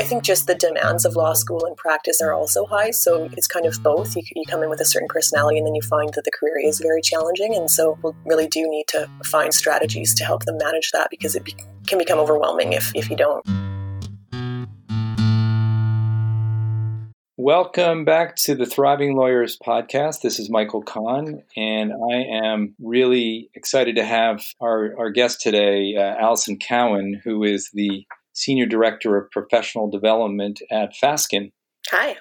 I think just the demands of law school and practice are also high. So it's kind of both. You, you come in with a certain personality and then you find that the career is very challenging. And so we really do need to find strategies to help them manage that because it be- can become overwhelming if, if you don't. Welcome back to the Thriving Lawyers podcast. This is Michael Kahn, and I am really excited to have our, our guest today, uh, Allison Cowan, who is the Senior Director of Professional Development at Fasken. Hi.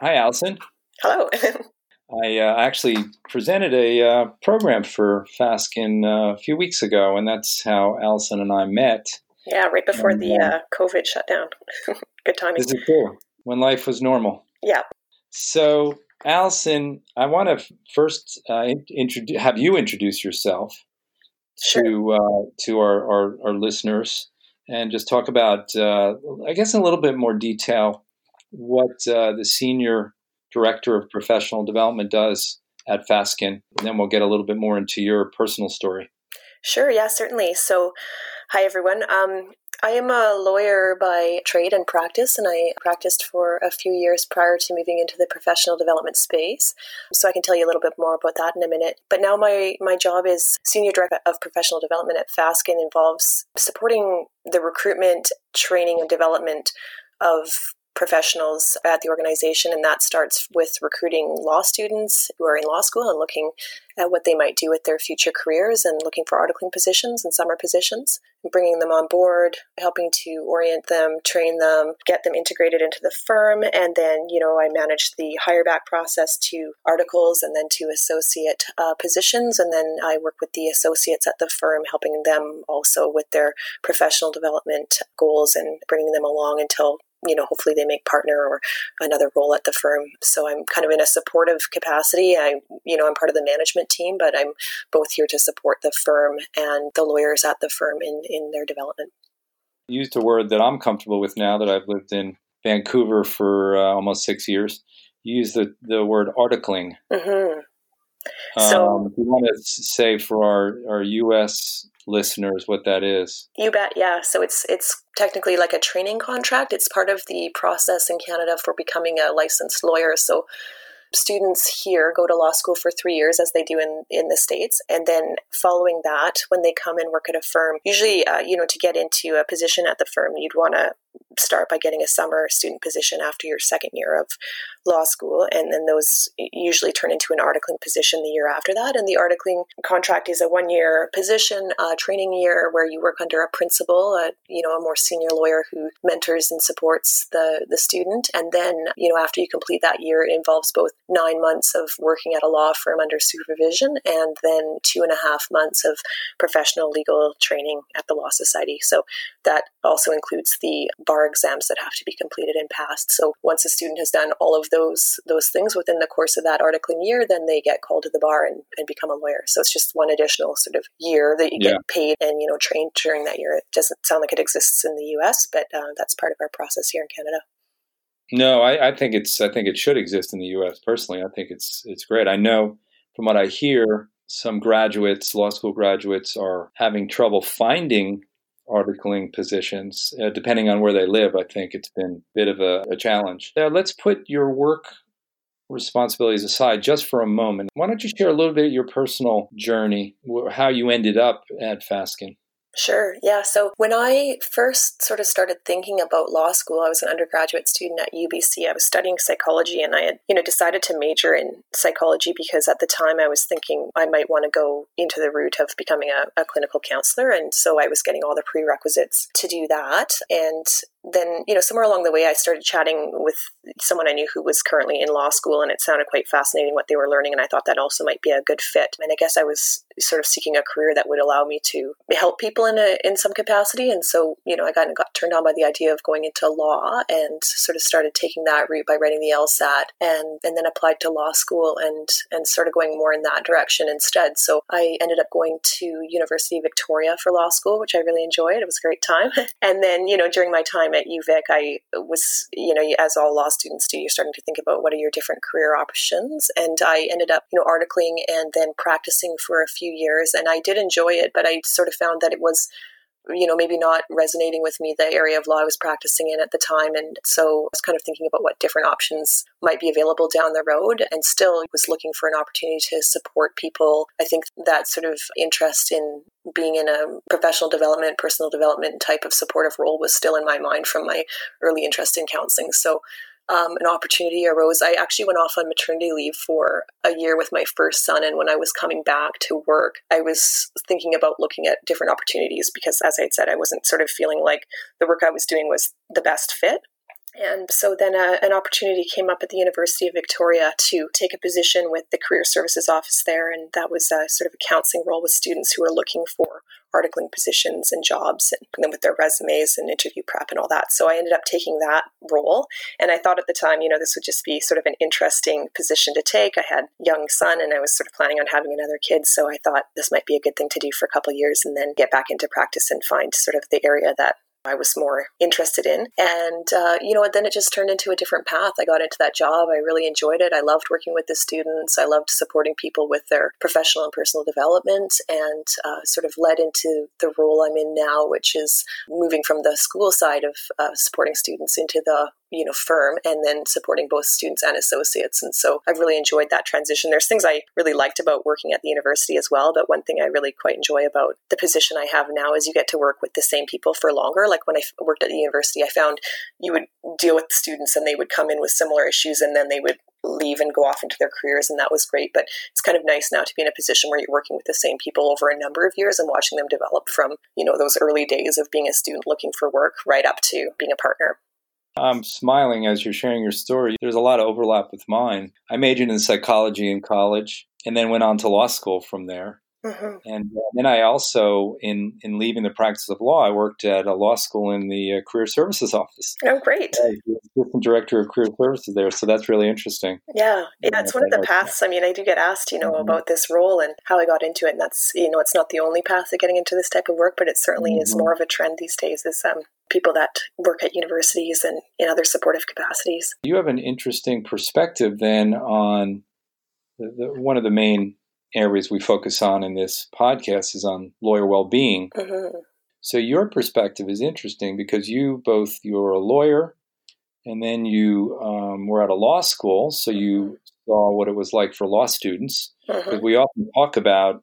Hi, Allison. Hello. I uh, actually presented a uh, program for Fasken uh, a few weeks ago, and that's how Allison and I met. Yeah, right before and, the uh, COVID shutdown. Good timing. This is cool. When life was normal. Yeah. So, Allison, I want to first uh, introduce, have you introduce yourself sure. to uh, to our, our, our, listeners and just talk about, uh, I guess, in a little bit more detail what uh, the senior director of professional development does at Fasken, and then we'll get a little bit more into your personal story. Sure. Yeah. Certainly. So, hi everyone. Um, I am a lawyer by trade and practice, and I practiced for a few years prior to moving into the professional development space. So I can tell you a little bit more about that in a minute. But now my, my job is Senior Director of Professional Development at Fasken involves supporting the recruitment, training, and development of professionals at the organization, and that starts with recruiting law students who are in law school and looking at what they might do with their future careers and looking for articling positions and summer positions, and bringing them on board, helping to orient them, train them, get them integrated into the firm, and then you know I manage the hire back process to articles and then to associate uh, positions, and then I work with the associates at the firm, helping them also with their professional development goals and bringing them along until you know, hopefully they make partner or another role at the firm. So I'm kind of in a supportive capacity. I, you know, I'm part of the management team, but I'm both here to support the firm and the lawyers at the firm in, in their development. You used a word that I'm comfortable with now that I've lived in Vancouver for uh, almost six years. You use the, the word articling. Mm-hmm. So, um, you want to say for our, our U.S. listeners what that is? You bet. Yeah. So it's it's technically like a training contract. It's part of the process in Canada for becoming a licensed lawyer. So students here go to law school for three years as they do in, in the states and then following that when they come and work at a firm usually uh, you know to get into a position at the firm you'd want to start by getting a summer student position after your second year of law school and then those usually turn into an articling position the year after that and the articling contract is a one year position a training year where you work under a principal a, you know a more senior lawyer who mentors and supports the the student and then you know after you complete that year it involves both nine months of working at a law firm under supervision and then two and a half months of professional legal training at the law society. So that also includes the bar exams that have to be completed and passed. So once a student has done all of those those things within the course of that articling year, then they get called to the bar and, and become a lawyer. So it's just one additional sort of year that you yeah. get paid and you know trained during that year. It doesn't sound like it exists in the U.S., but uh, that's part of our process here in Canada. No, I, I think it's I think it should exist in the U.S. Personally, I think it's it's great. I know from what I hear, some graduates, law school graduates, are having trouble finding articling positions, uh, depending on where they live. I think it's been a bit of a, a challenge. Now, let's put your work responsibilities aside just for a moment. Why don't you share a little bit of your personal journey, how you ended up at Fasken? Sure. Yeah. So when I first sort of started thinking about law school, I was an undergraduate student at UBC. I was studying psychology and I had, you know, decided to major in psychology because at the time I was thinking I might want to go into the route of becoming a, a clinical counselor. And so I was getting all the prerequisites to do that. And then, you know, somewhere along the way, I started chatting with someone I knew who was currently in law school, and it sounded quite fascinating what they were learning. And I thought that also might be a good fit. And I guess I was sort of seeking a career that would allow me to help people in a in some capacity. And so, you know, I got got turned on by the idea of going into law, and sort of started taking that route by writing the LSAT, and and then applied to law school, and and started going more in that direction instead. So I ended up going to University of Victoria for law school, which I really enjoyed. It was a great time. and then, you know, during my time time at UVic, I was, you know, as all law students do, you're starting to think about what are your different career options. And I ended up, you know, articling and then practicing for a few years. And I did enjoy it, but I sort of found that it was you know, maybe not resonating with me, the area of law I was practicing in at the time. And so I was kind of thinking about what different options might be available down the road and still was looking for an opportunity to support people. I think that sort of interest in being in a professional development, personal development type of supportive role was still in my mind from my early interest in counseling. So um, an opportunity arose. I actually went off on maternity leave for a year with my first son. And when I was coming back to work, I was thinking about looking at different opportunities because, as I had said, I wasn't sort of feeling like the work I was doing was the best fit. And so then a, uh, an opportunity came up at the University of Victoria to take a position with the Career Services Office there. And that was a sort of a counseling role with students who were looking for articling positions and jobs and them with their resumes and interview prep and all that. So I ended up taking that role. And I thought at the time, you know, this would just be sort of an interesting position to take. I had young son and I was sort of planning on having another kid. So I thought this might be a good thing to do for a couple years and then get back into practice and find sort of the area that I was more interested in. And, uh, you know, then it just turned into a different path. I got into that job. I really enjoyed it. I loved working with the students. I loved supporting people with their professional and personal development and uh, sort of led into the role I'm in now, which is moving from the school side of uh, supporting students into the you know firm and then supporting both students and associates and so i've really enjoyed that transition there's things i really liked about working at the university as well but one thing i really quite enjoy about the position i have now is you get to work with the same people for longer like when i worked at the university i found you would deal with students and they would come in with similar issues and then they would leave and go off into their careers and that was great but it's kind of nice now to be in a position where you're working with the same people over a number of years and watching them develop from you know those early days of being a student looking for work right up to being a partner I'm smiling as you're sharing your story. There's a lot of overlap with mine. I majored in psychology in college and then went on to law school from there. Mm-hmm. And then I also, in in leaving the practice of law, I worked at a law school in the uh, career services office. Oh, great! assistant director of career services there, so that's really interesting. Yeah, yeah, it's one of the paths. I mean, I do get asked, you know, mm-hmm. about this role and how I got into it, and that's you know, it's not the only path of getting into this type of work, but it certainly mm-hmm. is more of a trend these days. Is um, people that work at universities and in other supportive capacities. You have an interesting perspective then on the, the, one of the main areas we focus on in this podcast is on lawyer well-being. Mm-hmm. So your perspective is interesting because you both you're a lawyer, and then you um, were at a law school, so you mm-hmm. saw what it was like for law students. Because mm-hmm. we often talk about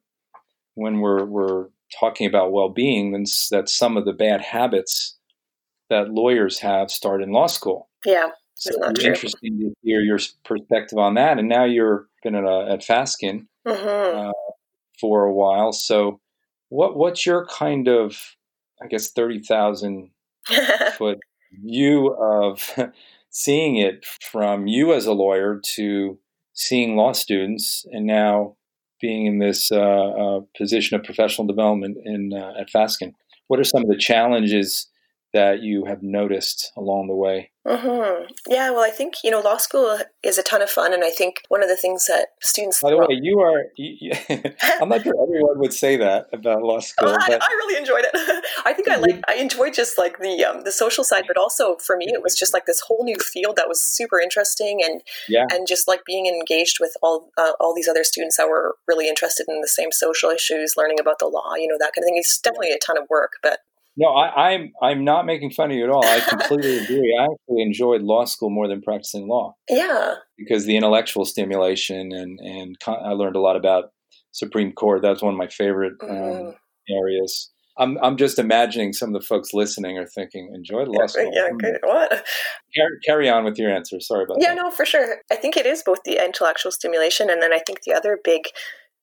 when we're we're talking about well-being, then that some of the bad habits that lawyers have start in law school. Yeah. So it's interesting to hear your perspective on that. And now you're been at, a, at Fasken mm-hmm. uh, for a while. So, what what's your kind of, I guess, thirty thousand foot view of seeing it from you as a lawyer to seeing law students, and now being in this uh, uh, position of professional development in uh, at Fasken? What are some of the challenges that you have noticed along the way? Mm-hmm. Yeah, well, I think you know, law school is a ton of fun, and I think one of the things that students. By the way, you are. You, I'm not sure everyone would say that about law school. I, I, really enjoyed it. I think I like. I enjoyed just like the um, the social side, but also for me, it was just like this whole new field that was super interesting, and yeah. and just like being engaged with all uh, all these other students that were really interested in the same social issues, learning about the law, you know, that kind of thing. It's definitely a ton of work, but no, I, am I'm, I'm not making fun of you at all. I completely agree. I actually enjoyed law school more than practicing law. Yeah, because the intellectual stimulation and and I learned a lot about Supreme Court. That's one of my favorite um, mm. areas. I'm I'm just imagining some of the folks listening are thinking, enjoyed law school. Yeah, good. What? Carry, carry on with your answer. Sorry about yeah, that. Yeah, no, for sure. I think it is both the intellectual stimulation and then I think the other big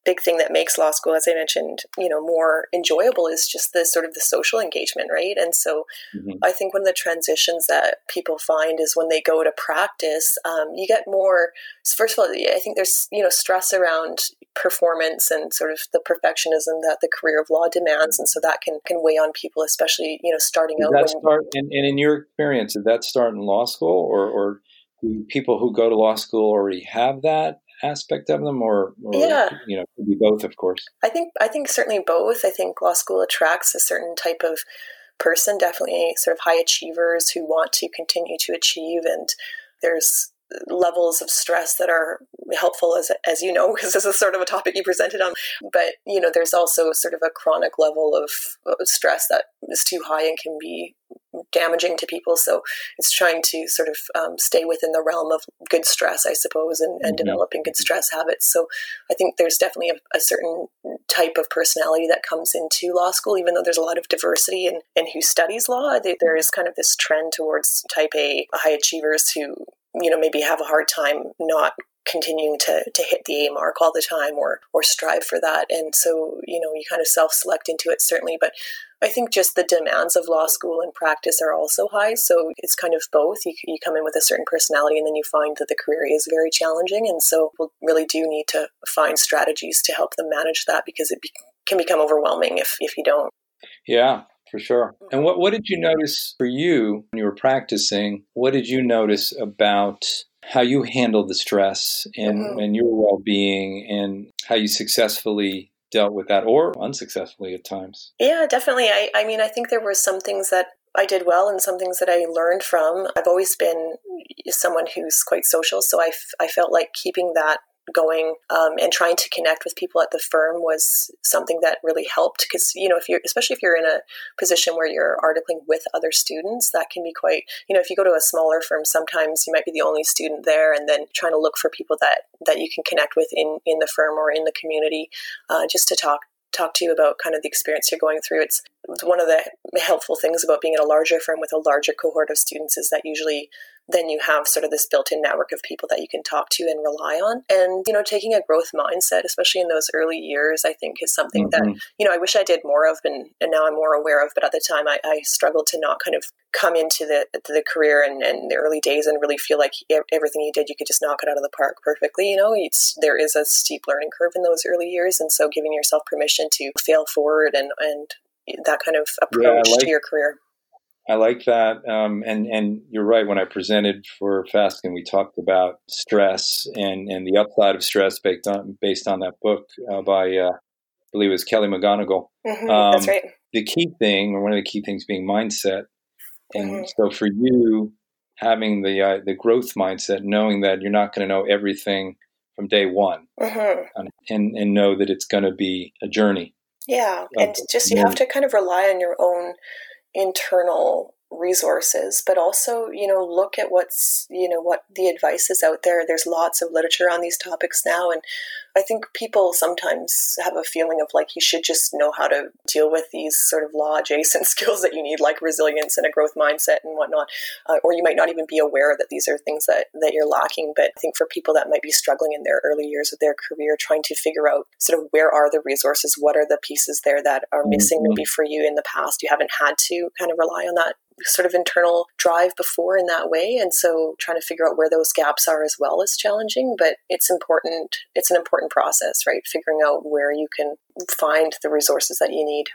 big thing that makes law school, as I mentioned, you know, more enjoyable is just the sort of the social engagement, right? And so, mm-hmm. I think one of the transitions that people find is when they go to practice, um, you get more. First of all, I think there's you know stress around performance and sort of the perfectionism that the career of law demands, and so that can can weigh on people, especially you know starting out. That when, start, and, and in your experience, did that start in law school, or or people who go to law school already have that aspect of them, or, or yeah, you know, could be both, of course. I think I think certainly both. I think law school attracts a certain type of person, definitely sort of high achievers who want to continue to achieve, and there's levels of stress that are helpful as as you know because this is sort of a topic you presented on. But you know there's also sort of a chronic level of stress that is too high and can be damaging to people. So it's trying to sort of um, stay within the realm of good stress i suppose and, and mm-hmm. developing good stress habits. So i think there's definitely a, a, certain type of personality that comes into law school even though there's a lot of diversity in, in who studies law. There is kind of this trend towards type a high achievers who you know maybe have a hard time not continuing to, to hit the A mark all the time or or strive for that. And so, you know, you kind of self select into it certainly. But I think just the demands of law school and practice are also high. So it's kind of both. You, you come in with a certain personality and then you find that the career is very challenging. And so we really do need to find strategies to help them manage that because it be, can become overwhelming if, if you don't. Yeah, for sure. And what, what did you notice for you when you were practicing? What did you notice about how you handled the stress and, mm-hmm. and your well being and how you successfully dealt with that or unsuccessfully at times? Yeah, definitely. I, I mean, I think there were some things that I did well and some things that I learned from. I've always been someone who's quite social, so I, f- I felt like keeping that going um, and trying to connect with people at the firm was something that really helped because you know if you're especially if you're in a position where you're articling with other students that can be quite you know if you go to a smaller firm sometimes you might be the only student there and then trying to look for people that that you can connect with in in the firm or in the community uh, just to talk talk to you about kind of the experience you're going through. It's one of the helpful things about being in a larger firm with a larger cohort of students is that usually then you have sort of this built-in network of people that you can talk to and rely on. And you know taking a growth mindset especially in those early years i think is something mm-hmm. that you know i wish i did more of and, and now i'm more aware of but at the time i, I struggled to not kind of come into the the career and, and the early days and really feel like everything you did you could just knock it out of the park perfectly you know? It's there is a steep learning curve in those early years and so giving yourself permission to fail forward and and that kind of approach yeah, like, to your career I like that, um, and and you're right. When I presented for Fasken, we talked about stress and and the upside of stress based on based on that book uh, by uh, I believe it was Kelly McGonigal. Mm-hmm, um, that's right. The key thing, or one of the key things, being mindset. And mm-hmm. so for you, having the uh, the growth mindset, knowing that you're not going to know everything from day one, mm-hmm. and and know that it's going to be a journey. Yeah, and just you have to kind of rely on your own internal resources but also you know look at what's you know what the advice is out there there's lots of literature on these topics now and i think people sometimes have a feeling of like you should just know how to deal with these sort of law adjacent skills that you need like resilience and a growth mindset and whatnot uh, or you might not even be aware that these are things that that you're lacking but i think for people that might be struggling in their early years of their career trying to figure out sort of where are the resources what are the pieces there that are missing mm-hmm. maybe for you in the past you haven't had to kind of rely on that sort of internal drive before in that way. And so trying to figure out where those gaps are as well is challenging, but it's important. It's an important process, right? Figuring out where you can find the resources that you need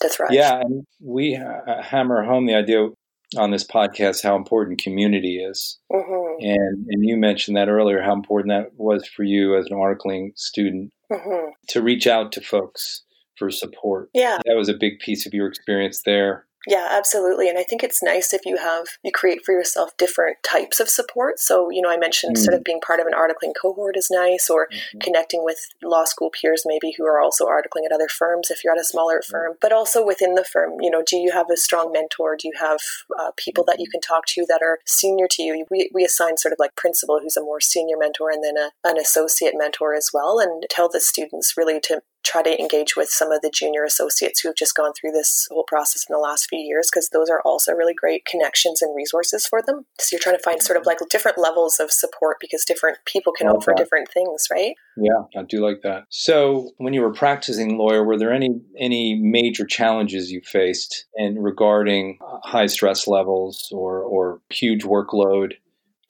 to thrive. Yeah. And we uh, hammer home the idea on this podcast how important community is. Mm-hmm. And, and you mentioned that earlier, how important that was for you as an articling student mm-hmm. to reach out to folks for support. Yeah. That was a big piece of your experience there. Yeah, absolutely. And I think it's nice if you have, you create for yourself different types of support. So, you know, I mentioned mm-hmm. sort of mm. being part of an articling cohort is nice, or mm-hmm. connecting with law school peers maybe who are also articling at other firms if you're at a smaller mm-hmm. firm, but also within the firm. You know, do you have a strong mentor? Do you have uh, people that you can talk to that are senior to you? We, we assign sort of like principal who's a more senior mentor and then a, an associate mentor as well, and tell the students really to try to engage with some of the junior associates who have just gone through this whole process in the last few years because those are also really great connections and resources for them. So you're trying to find sort of like different levels of support because different people can offer that. different things, right? Yeah, I do like that. So when you were practicing lawyer, were there any any major challenges you faced in regarding uh, high stress levels or or huge workload?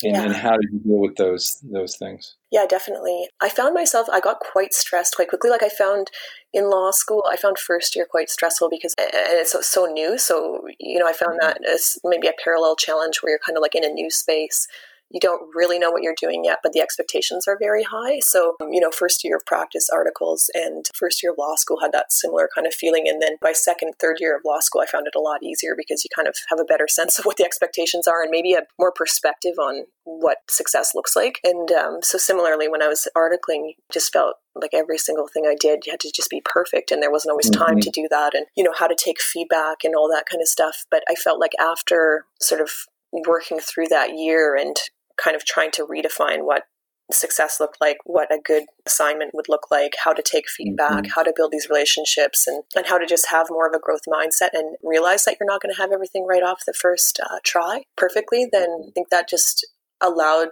And, yeah. and, how did you deal with those those things? Yeah, definitely. I found myself I got quite stressed quite quickly. Like I found in law school, I found first year quite stressful because and it's so, so new. So you know, I found mm-hmm. that as maybe a parallel challenge where you're kind of like in a new space you don't really know what you're doing yet, but the expectations are very high. So, um, you know, first year of practice articles and first year of law school had that similar kind of feeling. And then by second, third year of law school, I found it a lot easier because you kind of have a better sense of what the expectations are and maybe a more perspective on what success looks like. And um, so, similarly, when I was articling, just felt like every single thing I did you had to just be perfect, and there wasn't always time mm-hmm. to do that, and you know how to take feedback and all that kind of stuff. But I felt like after sort of working through that year and kind of trying to redefine what success looked like, what a good assignment would look like, how to take feedback, mm-hmm. how to build these relationships, and, and how to just have more of a growth mindset and realize that you're not going to have everything right off the first uh, try perfectly, then I think that just allowed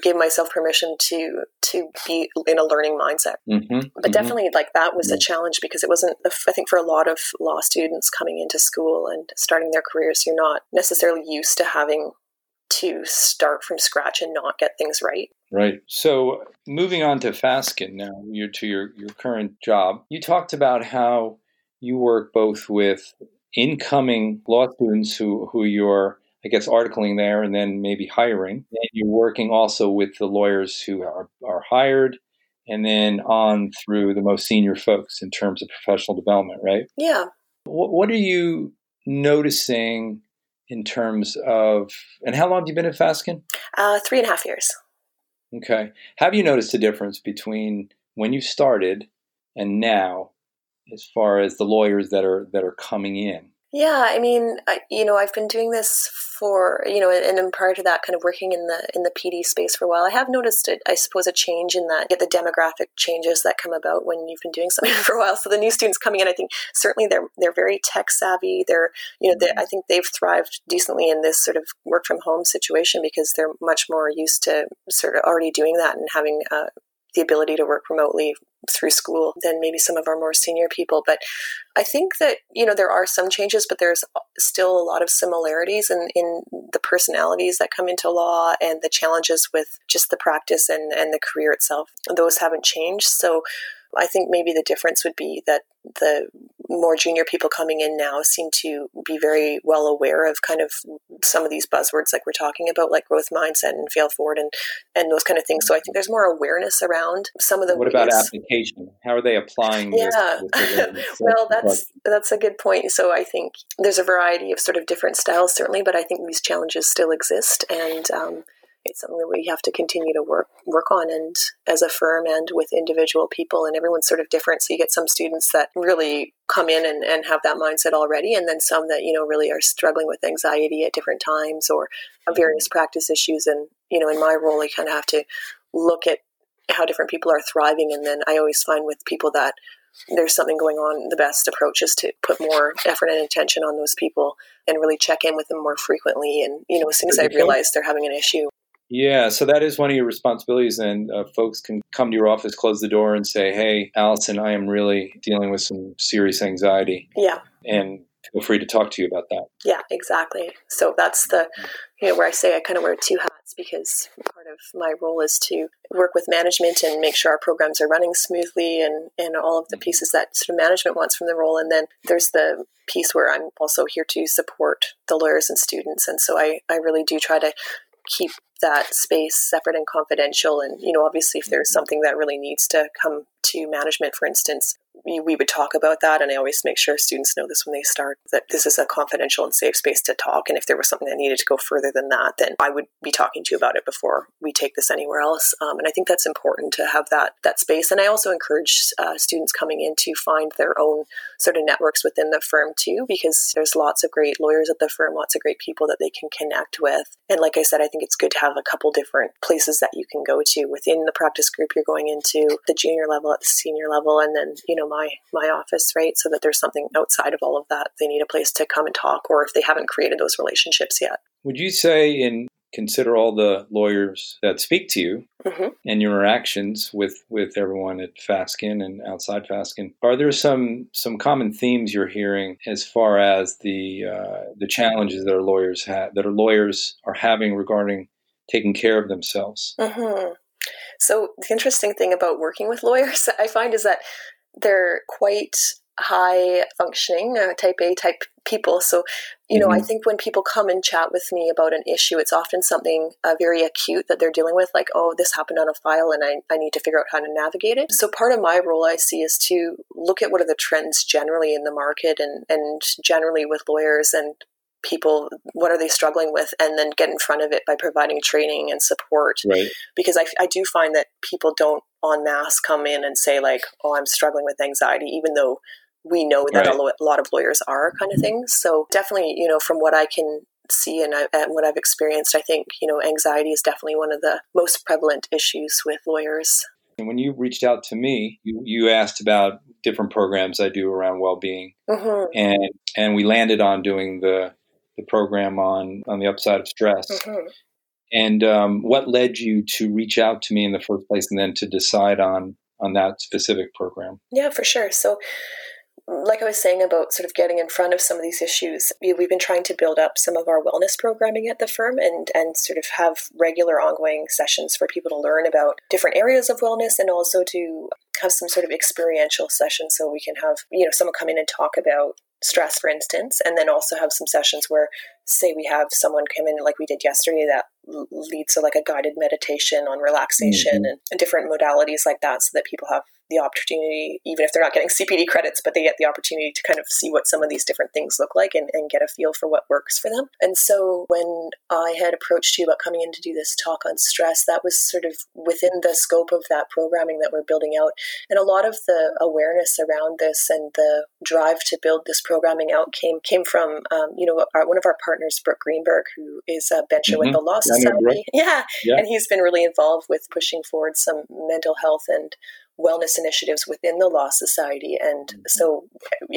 gave myself permission to to be in a learning mindset mm-hmm, but mm-hmm. definitely like that was a challenge because it wasn't i think for a lot of law students coming into school and starting their careers you're not necessarily used to having to start from scratch and not get things right. Right. So moving on to Fasken now, you're to your, your current job. You talked about how you work both with incoming law students who, who you're, I guess, articling there and then maybe hiring. And you're working also with the lawyers who are, are hired and then on through the most senior folks in terms of professional development, right? Yeah. What, what are you noticing in terms of, and how long have you been at Fasken? Uh, three and a half years. Okay. Have you noticed a difference between when you started and now, as far as the lawyers that are that are coming in? Yeah, I mean, I, you know, I've been doing this for you know, and then prior to that, kind of working in the in the PD space for a while. I have noticed it. I suppose a change in that, get the demographic changes that come about when you've been doing something for a while. So the new students coming in, I think certainly they're they're very tech savvy. They're you know, they, I think they've thrived decently in this sort of work from home situation because they're much more used to sort of already doing that and having uh, the ability to work remotely through school than maybe some of our more senior people. But I think that, you know, there are some changes, but there's still a lot of similarities in, in the personalities that come into law and the challenges with just the practice and, and the career itself. Those haven't changed. So I think maybe the difference would be that the more junior people coming in now seem to be very well aware of kind of some of these buzzwords like we're talking about like growth mindset and fail forward and and those kind of things. So i think there's more awareness around some of the what about application? How are they applying yeah. well that's that's a good point. So i think there's a variety of sort of different styles certainly but i think these challenges still exist and um, it's something that we have to continue to work work on and as a firm and with individual people and everyone's sort of different. So you get some students that really come in and, and have that mindset already and then some that you know really are struggling with anxiety at different times or various practice issues. And you know in my role i kind of have to look at how different people are thriving. And then i always find with people that there's something going on, the best approach is to put more effort and attention on those people and really check in with them more frequently. And, you know, as soon as I realize they're having an issue, yeah, so that is one of your responsibilities. And uh, folks can come to your office, close the door, and say, "Hey, Allison, I am really dealing with some serious anxiety." Yeah, and feel free to talk to you about that. Yeah, exactly. So that's the you know where I say I kind of wear two hats because part of my role is to work with management and make sure our programs are running smoothly and and all of the mm-hmm. pieces that sort of management wants from the role. And then there's the piece where I'm also here to support the lawyers and students. And so I I really do try to keep that space separate and confidential. And, you know, obviously, if there's mm-hmm. something that really needs to come to management, for instance, we, would talk about that. And I always make sure students know this when they start that this is a confidential and safe space to talk. And if there was something that needed to go further than that, then I would be talking to you about it before we take this anywhere else. Um, and I think that's important to have that that space. And I also encourage uh, students coming in to find their own sort of networks within the firm too, because there's lots of great lawyers at the firm, lots of great people that they can connect with. And like I said, I think it's good to have a couple different places that you can go to within the practice group you're going into, the junior level, at the senior level, and then you know my my office, right? So that there's something outside of all of that. They need a place to come and talk, or if they haven't created those relationships yet. Would you say in consider all the lawyers that speak to you mm-hmm. and your interactions with with everyone at Fasken and outside Fasken. Are there some some common themes you're hearing as far as the uh, the challenges that our lawyers have that our lawyers are having regarding taking care of themselves? Mm-hmm. So the interesting thing about working with lawyers, I find, is that they're quite high functioning uh, type A type people. So, you know, mm-hmm. I think when people come and chat with me about an issue, it's often something uh, very acute that they're dealing with, like, oh, this happened on a file and I, I need to figure out how to navigate it. So, part of my role I see is to look at what are the trends generally in the market and, and generally with lawyers and people what are they struggling with and then get in front of it by providing training and support right. because I, I do find that people don't en masse come in and say like oh i'm struggling with anxiety even though we know that right. a, lot of lawyers are kind of things. So definitely, you know, from what I can see and, I, and what I've experienced, I think you know anxiety is definitely one of the most prevalent issues with lawyers. And when you reached out to me, you, you asked about different programs I do around well-being, mm-hmm. and and we landed on doing the the program on on the upside of stress. Mm-hmm. And um, what led you to reach out to me in the first place, and then to decide on on that specific program? Yeah, for sure. So like I was saying about sort of getting in front of some of these issues, we've been trying to build up some of our wellness programming at the firm and, and sort of have regular ongoing sessions for people to learn about different areas of wellness and also to have some sort of experiential sessions so we can have, you know, someone come in and talk about stress, for instance, and then also have some sessions where, say, we have someone come in like we did yesterday that leads to like a guided meditation on relaxation mm-hmm. and, and different modalities like that so that people have the opportunity, even if they're not getting CPD credits, but they get the opportunity to kind of see what some of these different things look like and, and, get a feel for what works for them. And so when I had approached you about coming in to do this talk on stress, that was sort of within the scope of that programming that we're building out. And a lot of the awareness around this and the drive to build this programming out came came from, um, you know, our, one of our partners, Brook Greenberg, who is a bencher mm-hmm. with the Law Society. Yeah. yeah. And he's been really involved with pushing forward some mental health and wellness initiatives within the Law Society. And mm-hmm. so,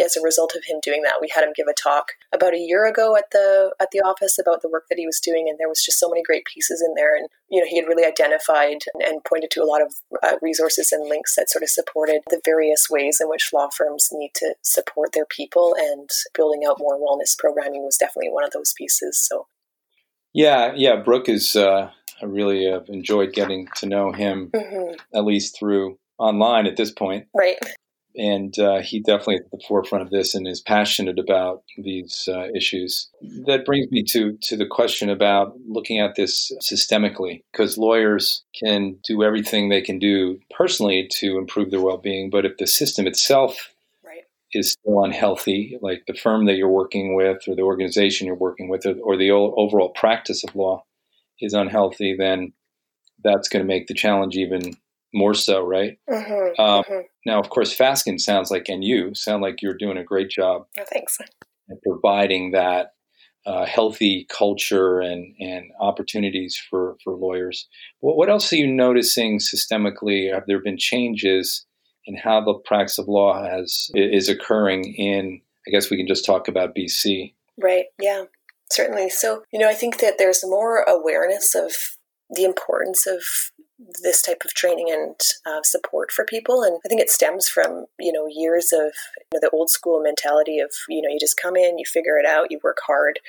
as a result of him doing that, we had him give a talk about a year ago at the at the office about the work that he was doing, and there was just so many great pieces in there. And you know, he had really identified and pointed to a lot of uh, resources and links that sort of supported the various ways in which law firms need to support their people, and building out more wellness programming was definitely one of those pieces. So. Yeah, yeah. Brook is. Uh, I really have enjoyed getting to know him, mm-hmm. at least through online at this point. Right. And uh, he definitely at the forefront of this and is passionate about these uh, issues. That brings me to to the question about looking at this systemically, because lawyers can do everything they can do personally to improve their well being, but if the system itself is still unhealthy, like the firm that you're working with or the organization you're working with or, or the overall practice of law is unhealthy, then that's going to make the challenge even more so, right? Mm-hmm, um, mm-hmm. Now, of course, Fasken sounds like, and you sound like you're doing a great job. Oh, thanks. At providing that uh, healthy culture and, and opportunities for, for lawyers. What, what else are you noticing systemically? Have there been changes in how the practice of law has is occurring in? I guess we can just talk about BC. Right. Yeah. Certainly. So, you know, I think that there's more awareness of the importance of this type of training and uh, support for people. And i think it stems from you know years of you know, the old school mentality of you know you just come in you figure it out you work hard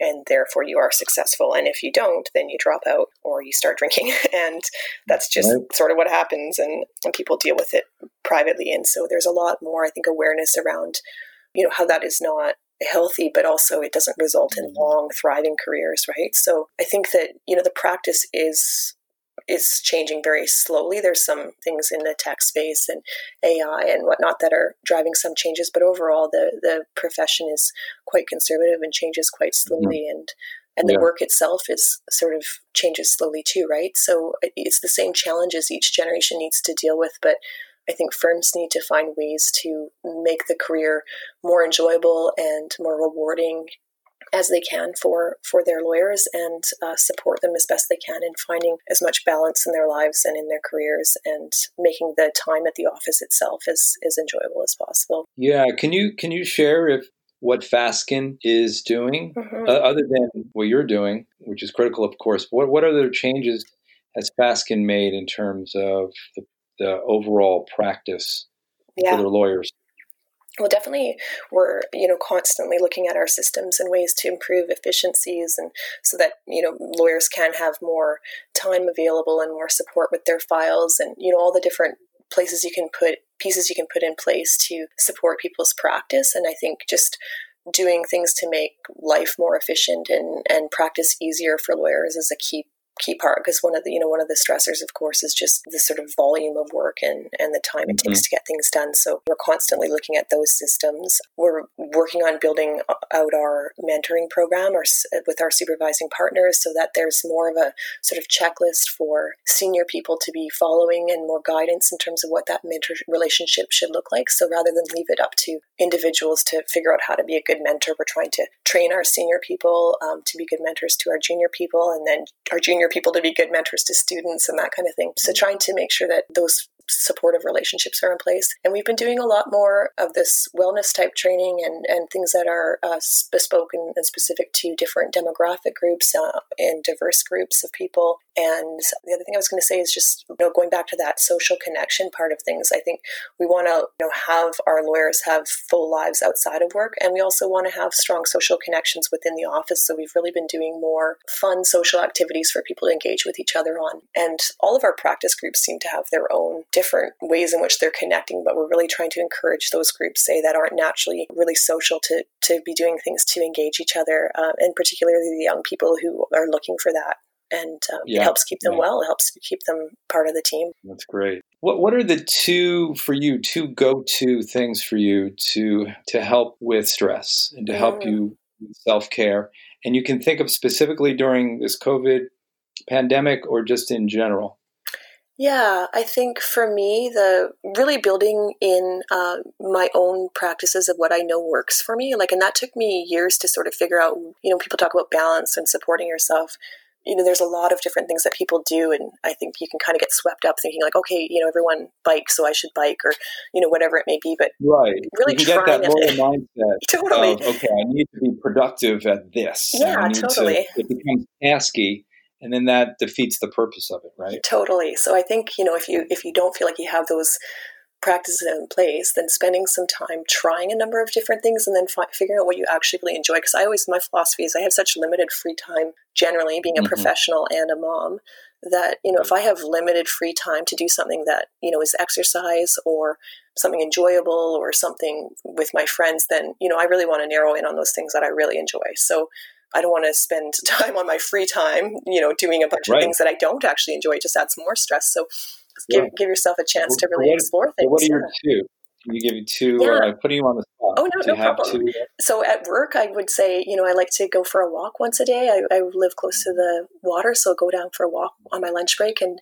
and therefore you are successful. And if you don't then you drop out or you start drinking. And that's just right. sort of what happens and, and people deal with it privately. And so there's a lot more i think awareness around you know how that is not healthy but also it doesn't result in mm-hmm. long thriving careers right? So i think that you know the practice is is changing very slowly. There's some things in the tech space and AI and whatnot that are driving some changes, but overall, the the profession is quite conservative and changes quite mm-hmm. slowly, mm-hmm. and and the yeah. work itself is sort of changes slowly too, right? So it's the same challenges each generation needs to deal with, but I think firms need to find ways to make the career more enjoyable and more rewarding as they can for for their lawyers and uh, support them as best they can in finding as much balance in their lives and in their careers and making the time at the office itself as as enjoyable as possible. Yeah, can you can you share if what Fasken is doing, mm-hmm. uh, other than what you're doing, which is critical, of course. What what other changes has Fasken made in terms of the, the overall practice yeah. for their lawyers? Well definitely we're you know constantly looking at our systems and ways to improve efficiencies and so that you know lawyers can have more time available and more support with their files and you know all the different places you can put pieces you can put in place to support people's practice. And I think just doing things to make life more efficient and, and practice easier for lawyers is a key key part because one of the you know one of the stressors of course is just the sort of volume of work and and the time it mm-hmm. takes to get things done. So we're constantly looking at those systems. We're working on building out our mentoring program or with our supervising partners so that there's more of a sort of checklist for senior people to be following and more guidance in terms of what that mentor relationship should look like. So rather than leave it up to individuals to figure out how to be a good mentor we're trying to train our senior people um, to be good mentors to our junior people and then our junior people to be good mentors to students and that kind of thing. So trying to make sure that those supportive relationships are in place. And we've been doing a lot more of this wellness type training and, and things that are uh, bespoke and, and, specific to different demographic groups uh, and diverse groups of people. And the other thing I was going to say is just you know going back to that social connection part of things. I think we want to you know have our lawyers have full lives outside of work, and we also want to have strong social connections within the office. So we've really been doing more fun social activities for people to engage with each other on. And all of our practice groups seem to have their own different ways in which they're connecting, but we're really trying to encourage those groups, say, that aren't naturally really social to, to be doing things to engage each other, uh, and particularly the young people who are looking for that. And um, yeah. it helps keep them yeah. well. It helps keep them part of the team. That's great. What What are the two for you? Two go to things for you to to help with stress and to mm. help you self care. And you can think of specifically during this COVID pandemic or just in general. Yeah, I think for me, the really building in uh, my own practices of what I know works for me, like, and that took me years to sort of figure out. You know, people talk about balance and supporting yourself. You know, there's a lot of different things that people do, and I think you can kind of get swept up thinking like, okay, you know, everyone bikes, so I should bike, or you know, whatever it may be. But right, really you get that lower mindset. totally. Of, okay, I need to be productive at this. Yeah, totally. To, it becomes tasky and then that defeats the purpose of it right totally so i think you know if you if you don't feel like you have those practices in place then spending some time trying a number of different things and then fi- figuring out what you actually really enjoy because i always my philosophy is i have such limited free time generally being a mm-hmm. professional and a mom that you know if i have limited free time to do something that you know is exercise or something enjoyable or something with my friends then you know i really want to narrow in on those things that i really enjoy so I don't want to spend time on my free time, you know, doing a bunch right. of things that I don't actually enjoy. It just adds more stress. So give, yeah. give yourself a chance to really what, explore things. What are your two? Can you give me two? Yeah. Uh, putting you on the spot. Oh, no, no problem. So at work, I would say, you know, I like to go for a walk once a day. I, I live close to the water, so I'll go down for a walk on my lunch break and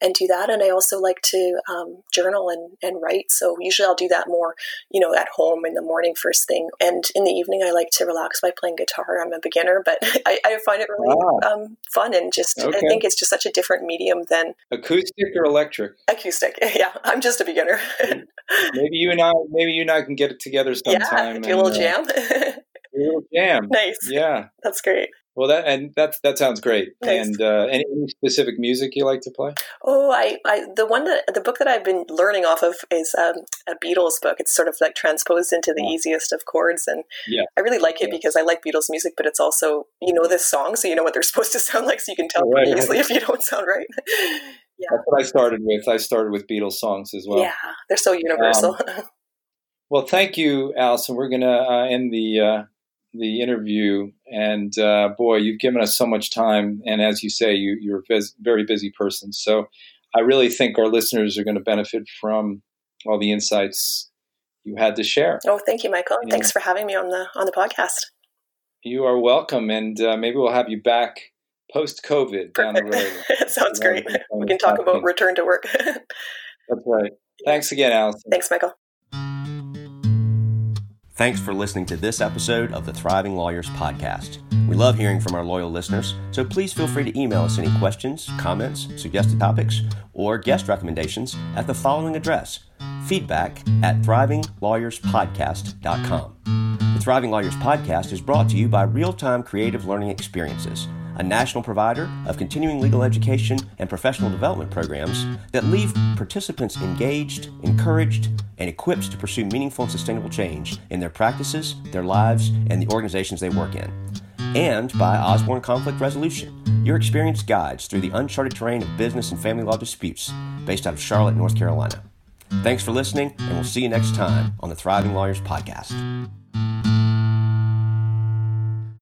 and do that. And I also like to um, journal and, and write. So usually I'll do that more, you know, at home in the morning first thing. And in the evening, I like to relax by playing guitar. I'm a beginner, but I, I find it really wow. um, fun and just, okay. I think it's just such a different medium than acoustic or electric. Acoustic, yeah. I'm just a beginner. maybe you and I, maybe you and I can get it together sometime. Yeah, do a little jam. Uh, a little jam. Nice. Yeah, that's great. Well, that and that's that sounds great. Nice. And uh, any, specific music you like to play? Oh, I, I the one that the book that I've been learning off of is um, a Beatles book. It's sort of like transposed into the oh. easiest of chords, and yeah. I really like it yeah. because I like Beatles music, but it's also you know this song, so you know what they're supposed to sound like, so you can tell right, pretty easily if you don't sound right. yeah, that's what I started with. I started with Beatles songs as well. Yeah, they're so universal. Um, well, thank you, Allison. We're going to uh, end the. Uh, the interview, and uh, boy, you've given us so much time. And as you say, you, you're a very busy person. So I really think our listeners are going to benefit from all the insights you had to share. Oh, thank you, Michael. Yeah. Thanks for having me on the on the podcast. You are welcome, and uh, maybe we'll have you back post COVID down the road. Sounds great. We can talk about return to work. That's right. Thanks again, Allison. Thanks, Michael. Thanks for listening to this episode of the Thriving Lawyers Podcast. We love hearing from our loyal listeners, so please feel free to email us any questions, comments, suggested topics, or guest recommendations at the following address feedback at thrivinglawyerspodcast.com. The Thriving Lawyers Podcast is brought to you by Real Time Creative Learning Experiences a national provider of continuing legal education and professional development programs that leave participants engaged, encouraged, and equipped to pursue meaningful and sustainable change in their practices, their lives, and the organizations they work in. And by Osborne Conflict Resolution, your experienced guides through the uncharted terrain of business and family law disputes based out of Charlotte, North Carolina. Thanks for listening, and we'll see you next time on the Thriving Lawyers Podcast.